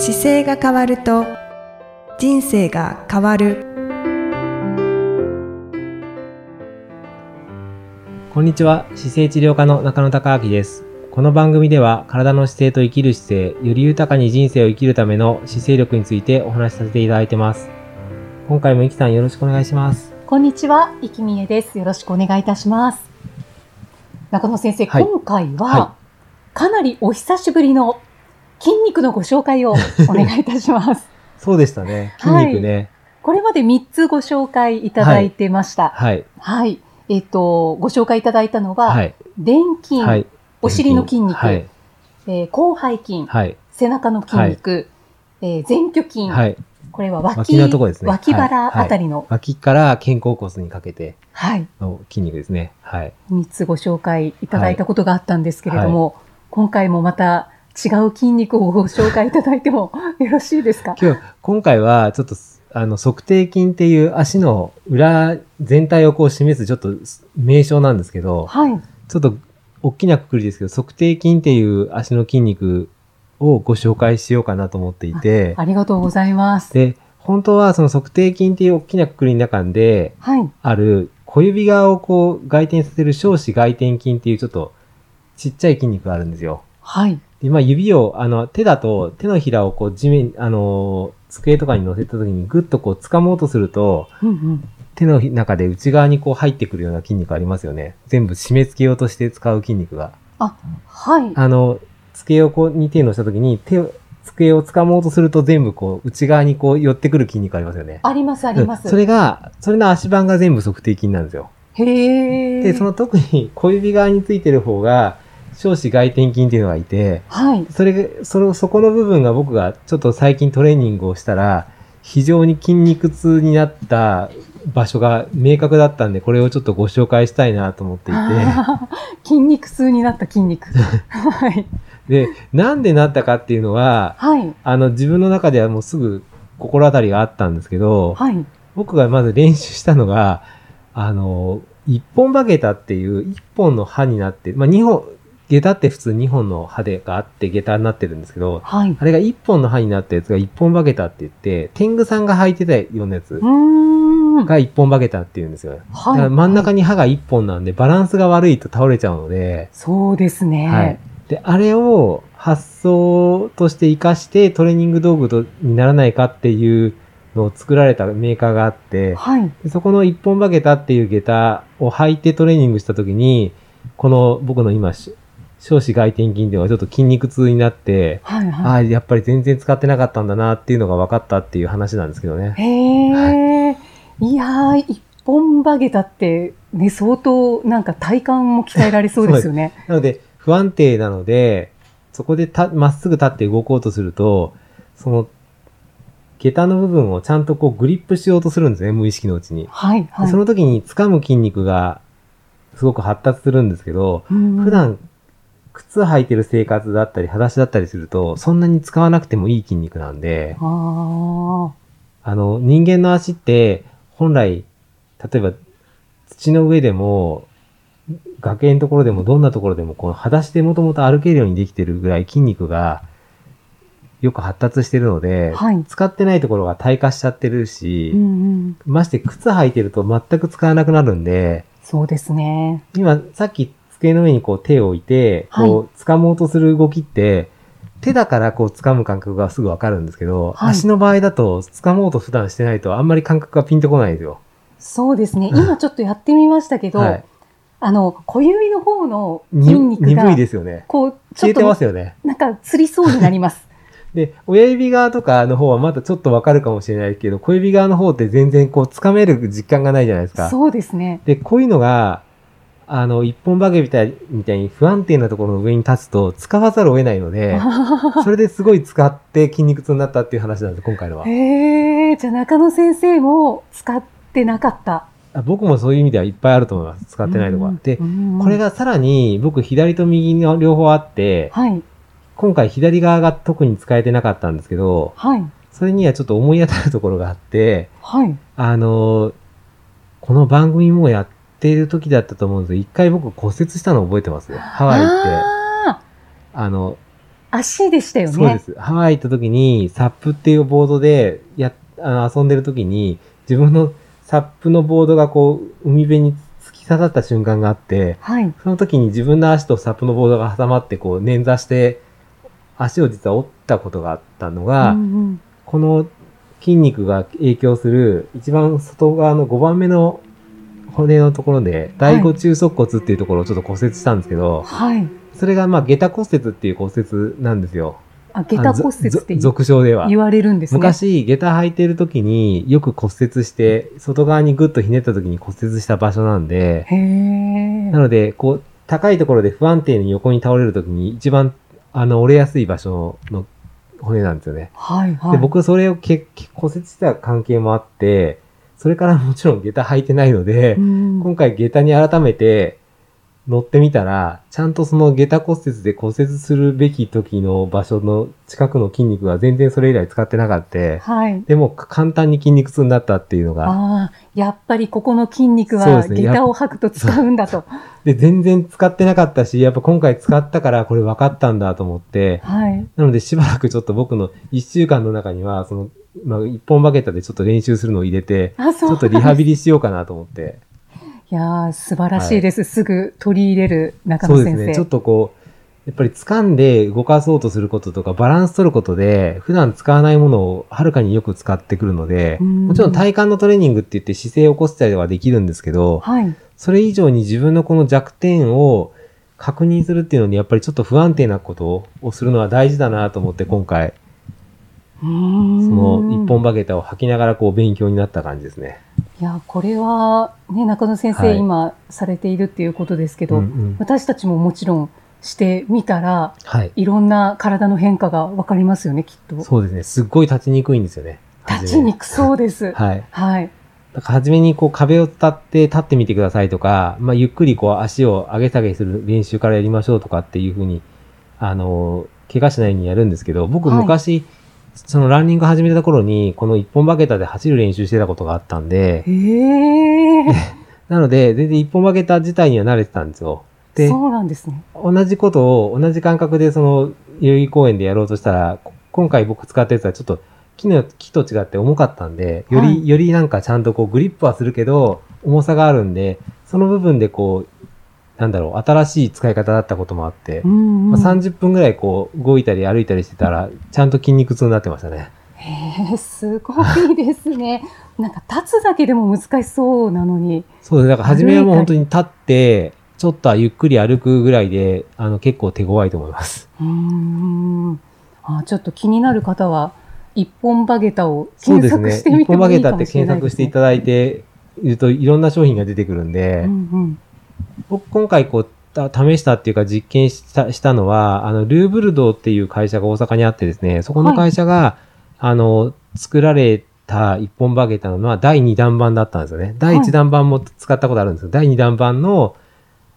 姿勢が変わると人生が変わる。こんにちは。姿勢治療科の中野孝明です。この番組では体の姿勢と生きる姿勢より豊かに人生を生きるための姿勢力についてお話しさせていただいてます。今回もいきさんよろしくお願いします。こんにちは、いきみえです。よろしくお願いいたします。中野先生、はい。今回は、はかなりお久しぶりの筋肉のご紹介をお願いいたします。そうでしたね。筋肉ね。これまで3つご紹介いただいてました。はい。はい。えっ、と、ご紹介いただいたのは、はい。臀筋、はい。お尻の筋肉、はい。えー広背筋、はい。背中の筋肉、えー前鋸筋、はい。これは脇脇のとこですね。脇腹あたりの、脇から肩甲骨にかけてはい、の筋肉ですね。はい。3つご紹介いただいたことがあったんですけれども、今回もまた違う筋肉をご紹介いただいても よろしいですか？今日今回はちょっとあの測定筋っていう足の裏全体をこう示すちょっと名称なんですけどはい。ちょっと大きなくくりですけど、測定筋っていう足の筋肉をご紹介しようかなと思っていて、ありがとうございます。で、本当はその測定筋っていう大きなくくりの中ではい。ある小指側をこう外転させる小指外転筋っていうちょっとちっちゃい筋肉があるんですよ。はい。で、まあ指を、あの手だと手のひらをこう地面、あの、机とかに乗せた時にグッとこう掴もうとすると、うんうん。手の中で内側にこう入ってくるような筋肉ありますよね。全部締め付けようとして使う筋肉が。はい。あの、机をこうに手をしたときに、手を、机を掴もうとすると全部こう、内側にこう寄ってくる筋肉ありますよね。あります、あります。うんそれが、それの足盤が全部測定筋なんですよ。へえ。で、その特に小指側についてる方が、小指外転筋っていうのがいて、はい。それが、その、そこの部分が僕がちょっと最近トレーニングをしたら、非常に筋肉痛になった場所が明確だったんで、これをちょっとご紹介したいなと思っていて。筋肉痛になった筋肉。はい。で、なんでなったかっていうのは、はい。あの、自分の中ではもうすぐ心当たりがあったんですけど、はい。僕がまず練習したのが、あの、一本歯下駄っていう一本の歯になって、まあ二本、下駄って普通二本の歯でがあって下駄になってるんですけど、はい。あれが一本の歯になったやつが一本歯下駄って言って、天狗さんが履いてたようなやつ。が一本歯下駄って言うんですよ。だからはい。真ん中に。に歯が一本なんで、バランスが悪いと倒れちゃうので、そうですね。はい。で、あれを発想として活かしてトレーニング道具とにならないかっていうのを作られたメーカーがあって、はい。でそこの一本歯下駄っていう下駄を履いてトレーニングしたときに、この僕の今、し小指外転筋ではちょっと筋肉痛になって、はい。ああ、はい。やっぱり全然使ってなかったんだなっていうのが分かったっていう話なんですけどね。へえ、い、やー、一本バゲタって、ね、相当なんか体幹も鍛えられそうですよね。なので、不安定なので、そこでたまっすぐ立って動こうとすると、その、下駄の部分をちゃんとこうグリップしようとするんですね、無意識のうちに。はい、はい。でその時に掴む筋肉がすごく発達するんですけど、うん普、段靴履いてる生活だったり、裸足だったりすると、そんなに使わなくてもいい筋肉なんで、あの、人間の足って、本来、例えば、土の上でも、崖のところでも、どんなところでも、この裸足でもともと歩けるようにできてるぐらい筋肉が、よく発達してるので、はい使ってないところが退化しちゃってるし、うんうん。まして靴履いてると全く使わなくなるんで、そうですね。今、さっき机の上にこう手を置いて、こう、掴もうとする動きって、手だからこう掴む感覚がすぐわかるんですけど、はい足の場合だと掴もうと普段してないとあんまり感覚がピンとこないんですよ。そうですね。今ちょっとやってみましたけど、はい。あの、小指の方のに筋肉が、鈍いですよね。こう、ちょっ消えてますと、よね。なんか、つりそうになります。で、親指側とかの方はまだちょっとわかるかもしれないけど、小指側の方って全然こう掴める実感がないじゃないですか。そうですね。で、こういうのが、あの、一本バゲみたいみたいに不安定なところの上に立つと使わざるを得ないので、それですごい使って筋肉痛になったっていう話なんです、今回のは。へえ、じゃあ中野先生も使ってなかった。あ僕もそういう意味ではいっぱいあると思います。使ってないとこは。でう、んこれ、がさらに僕左と右の両方あって、はい、今回左側が特に使えてなかったんですけど、はい、それにはちょっと思い当たるところがあって、はい。あの、この番組もやっている時だったと思うんですけど、一回僕骨折したの覚えてますよ。ハワイ行って。ああの、足でしたよね。そうです。ハワイ行った時に、サップっていうボードでやあの遊んでる時に、自分のサップのボードがこう、海辺に突き刺さった瞬間があって、はい。その時に自分の足とサップのボードが挟まって、こう、捻挫して、足を実は折ったことがあったのが、うんうんこの筋肉が影響する一番外側の5番目の骨のところで、第五中足骨っていうところをちょっと骨折したんですけど、はい。それがまあ下駄骨折っていう骨折なんですよ。あ、下駄骨折って俗称では言。われるんですね。昔、下駄履いてる時によく骨折して、外側にグッとひねった時に骨折した場所なんで、へえな。ので、こう、高いところで不安定に横に倒れる時に一番、あの、折れやすい場所の骨なんですよね。はいはい。で、僕それをけけ骨折した関係もあって、それからもちろん下駄履いてないので、うん今回下駄に改めて乗ってみたら、ちゃんとその下駄骨折で骨折するべき時の場所の近くの筋肉が全然それ以来使ってなかった。はい。でも簡単に筋肉痛になったっていうのが、ああ、やっぱりここの筋肉は下駄を履くと使うんだと。で、全然使ってなかったし、やっぱ今回使ったからこれ分かったんだと思って、はい。なのでしばらくちょっと僕の1週間の中には、その、まあ、一本バケタでちょっと練習するのを入れて、ちょっとリハビリしようかなと思って。いやー素晴らしいです。すぐ取り入れる中野先生。そうですね。ちょっとこう、やっぱり掴んで動かそうとすることとか、バランス取ることで、普段使わないものをはるかによく使ってくるので、うんもちろん体幹のトレーニングって言って姿勢を起こしたりはできるんですけど、はい。それ以上に自分のこの弱点を確認するっていうのに、やっぱりちょっと不安定なことをするのは大事だなと思って、今回、その一本バケタを履きながらこう勉強になった感じですね。いや、これは、ね、中野先生、はい今されているっていうことですけど、うんうん私たちももちろんしてみたら、はい。いろんな体の変化がわかりますよね、きっと。そうですね。すっごい立ちにくいんですよね。立ちにくそうです。はい。はい。だから初めにこう壁を伝って立ってみてくださいとか、まあ、ゆっくりこう足を上げ下げする練習からやりましょうとかっていうふうに、あの、怪我しないようにやるんですけど、僕はい昔、そのランニング始めた頃に、この一本バケタで走る練習してたことがあったんで。なので、全然一本バケタ自体には慣れてたんですよ。で、そうなんですね。同じことを同じ感覚でその代々木公園でやろうとしたら、こ今回僕使ったやつはちょっと木の木と違って重かったんで、より、はいよりなんかちゃんとこうグリップはするけど、重さがあるんで、その部分でこう、なんだろう、新しい使い方だったこともあって、うんうん。まあ、30分ぐらいこう動いたり歩いたりしてたら、ちゃんと筋肉痛になってましたね。へえ、すごいですね。なんか立つだけでも難しそうなのに。そうです。だから初めはもう本当に立って、ちょっとはゆっくり歩くぐらいで、あの結構手強いと思います。うーん。あ、ちょっと気になる方は、一本バゲタを検索して。み一本てもいいかもバゲタってしれないですね。検索していただいているといろんな商品が出てくるんで、うんうん。僕今回こうた試したっていうか実験したしたのは、あの、ルーブルドーっていう会社が大阪にあってですね、そこの会社が、あの、作られた一本バゲタのは第2弾版だったんですよね。第1弾版も使ったことあるんですけど、第2弾版の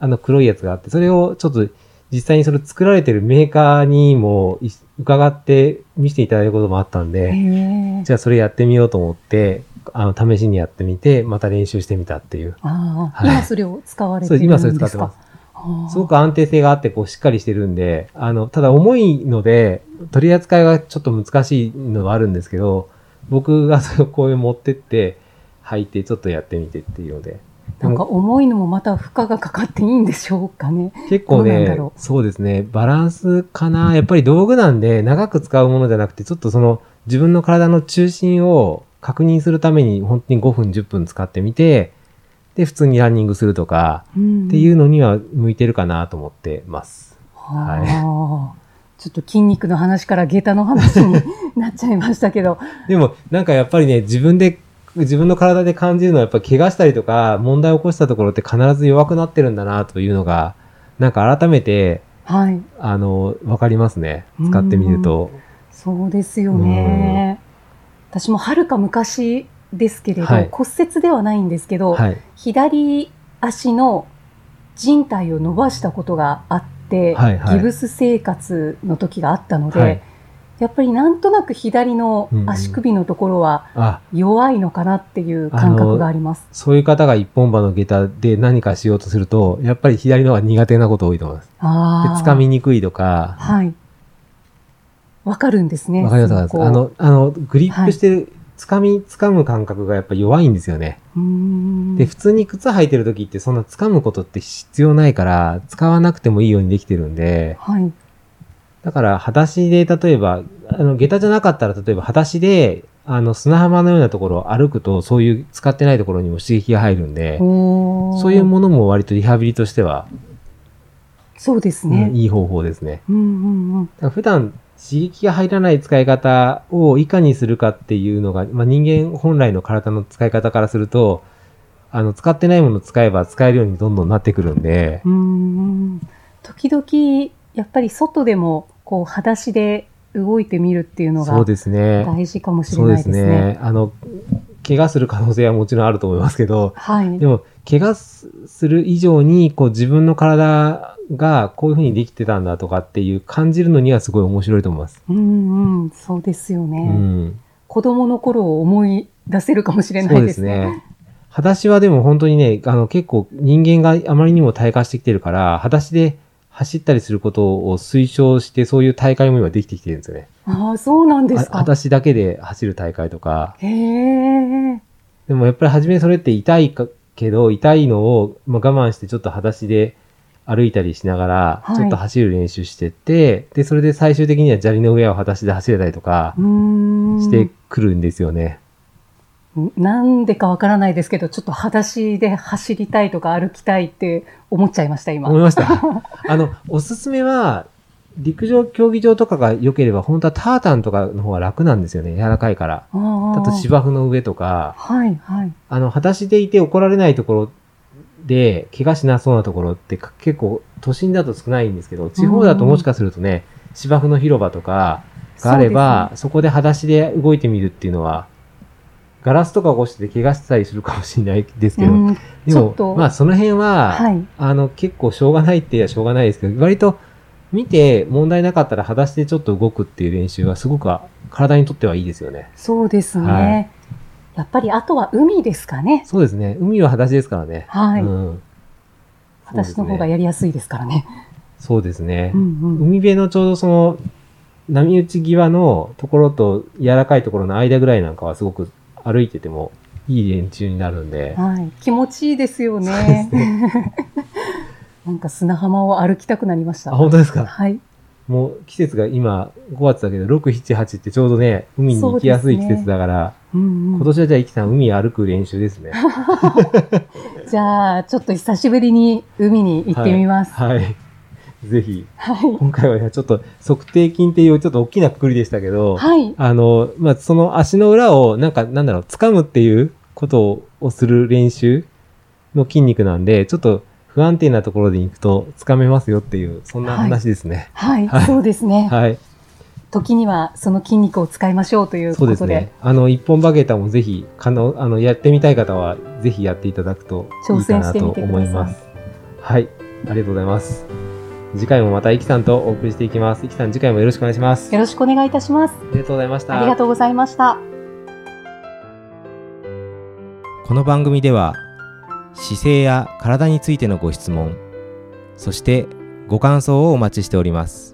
あの黒いやつがあって、それをちょっと実際にそれ作られてるメーカーにもい伺って見せていただいたこともあったんで。じゃあそれやってみようと思って、あの、試しにやってみて、また練習してみたっていう。ああ、はい今それを使われてるんですか？今それ使ってます。すごく安定性があって、こう、しっかりしてるんで、あの、ただ重いので、取り扱いがちょっと難しいのはあるんですけど、僕がそこういう持ってって、履いてちょっとやってみてっていうので。でなんかも重いのもまた負荷がかかっていいんでしょうかね？結構ねそうですね、バランスかな。やっぱり道具なんで、長く使うものじゃなくて、ちょっとその、自分の体の中心を確認するために、本当に5分、10分使ってみて、で、普通にランニングするとか、うんっていうのには向いてるかなと思ってます。はあちょっと筋肉の話から下駄の話になっちゃいましたけど。でも、なんかやっぱりね、自分で、自分の体で感じるのは、やっぱ怪我したりとか、問題を起こしたところって必ず弱くなってるんだな、というのが、なんか改めて、はい。あの、わかりますね。使ってみると。そうですよね。私もはるか昔ですけれど、はい骨折ではないんですけど、はい。左足の靭帯を伸ばしたことがあって、はいはいギブス生活の時があったので、はいやっぱりなんとなく左の足首のところはあ、弱いのかなっていう感覚があります。そういう方が一本歯の下駄で何かしようとすると、やっぱり左の方が苦手なこと多いと思います。で、ああ。掴みにくいとか、はい。わかるんですね。わかります。あの、あの、グリップしてる、つかみ、つかむ感覚がやっぱ弱いんですよね。で、普通に靴履いてる時ってそんな掴むことって必要ないから、使わなくてもいいようにできてるんで、はい。だから、裸足で、例えば、あの、下駄じゃなかったら、例えば、裸足で、あの、砂浜のようなところを歩くと、そういう使ってないところにも刺激が入るんで、そういうものも割とリハビリとしては、そうですね。うんいい方法ですね。うんうんうん。普段、刺激が入らない使い方をいかにするかっていうのが、まあ、人間本来の体の使い方からすると、あの、使ってないものを使えば使えるようにどんどんなってくるんで、うーん時々、やっぱり外でも、こう、裸足で動いてみるっていうのがそうですね。大事かもしれそうでないですすね。ね。あの、怪我する可能性はもちろんあると思いますけど、はい。でも、怪我する以上に、こう自分の体がこういうふうにできてたんだとかっていう感じるのにはすごい面白いと思います。うんうん、そうですよね。うん。子供の頃を思い出せるかもしれなそうでいですすね。ね。裸足はでも本当にね、あの結構人間があまりにも退化してきてるから、裸足で走ったりすることを推奨して、そういう大会も今できてきてるんですよね。ああ、そうなんですあか。裸足だけで走る大会とか。へえ。でもやっぱり初めそれって痛いかけど、痛いのを、まあ、我慢してちょっと裸足で歩いたりしながら、はいちょっと走る練習してって、で、それで最終的には砂利の上を裸足で走れたりとか。してくるんですよね。なんでかわからないですけど、ちょっと裸足で走りたいとか歩きたいって思っちゃいました、今。思いました。あの、おすすめは、陸上競技場とかが良ければ、本当はタータンとかの方が楽なんですよね。柔らかいから。あと芝生の上とか、はい、はい。あの、裸足でいて怒られないところで、怪我しなそうなところってか結構都心だと少ないんですけど、地方だともしかするとね、芝生の広場とかがあれば、そ,、こで裸足で動いてみるっていうのは、ガラスとか起こして怪我したりするかもしれないですけど、うんでもまあその辺は、はい。あの、結構しょうがないって言えばしょうがないですけど、割と見て問題なかったら裸足でちょっと動くっていう練習はすごく体にとってはいいですよね。そうですね。はいやっぱりあとは海ですかね。そうですね。海は裸足ですからね。はい。うん。私の方がややりやすいですからね。そうですねう。んうん。海辺のちょうどその、波打ち際のところと柔らかいところの間ぐらいなんかはすごく歩いててもいい練習になるんで。はい。気持ちいいですよね。なんか砂浜を歩きたくなりましあ、た。本当ですか？はい。もう季節が今5月だけど、6、7、8ってちょうどね、海に行きやすい季節だから、うんうん今年はじゃあ、イキさん海歩く練習ですね。じゃあ、ちょっと久しぶりに海に行ってみます。はい。はいぜひ、はい。今回はねちょっと測定筋っていうちょっと大きなくくりでしたけど、はい。あの、まあ、その足の裏を、なんか、なんだろう、掴むっていうことをする練習の筋肉なんで、ちょっと不安定なところで行くと掴めますよっていう、そんな話ですね。はい。はいそうですね。はい。時にはその筋肉を使いましょうというそうことで。ですね。あの、一本バゲータもぜひ、可能、あの、やってみたい方は、ぜひやっていただくといいかなと思い挑戦してみてくださいます。はい。ありがとうございます。次回もまたイキさんとお送りしていきます。イキさん、次回もよろしくお願いします。よろしくお願いいたします。ありがとうございました。ありがとうございました。この番組では姿勢や体についてのご質問そしてご感想をお待ちしております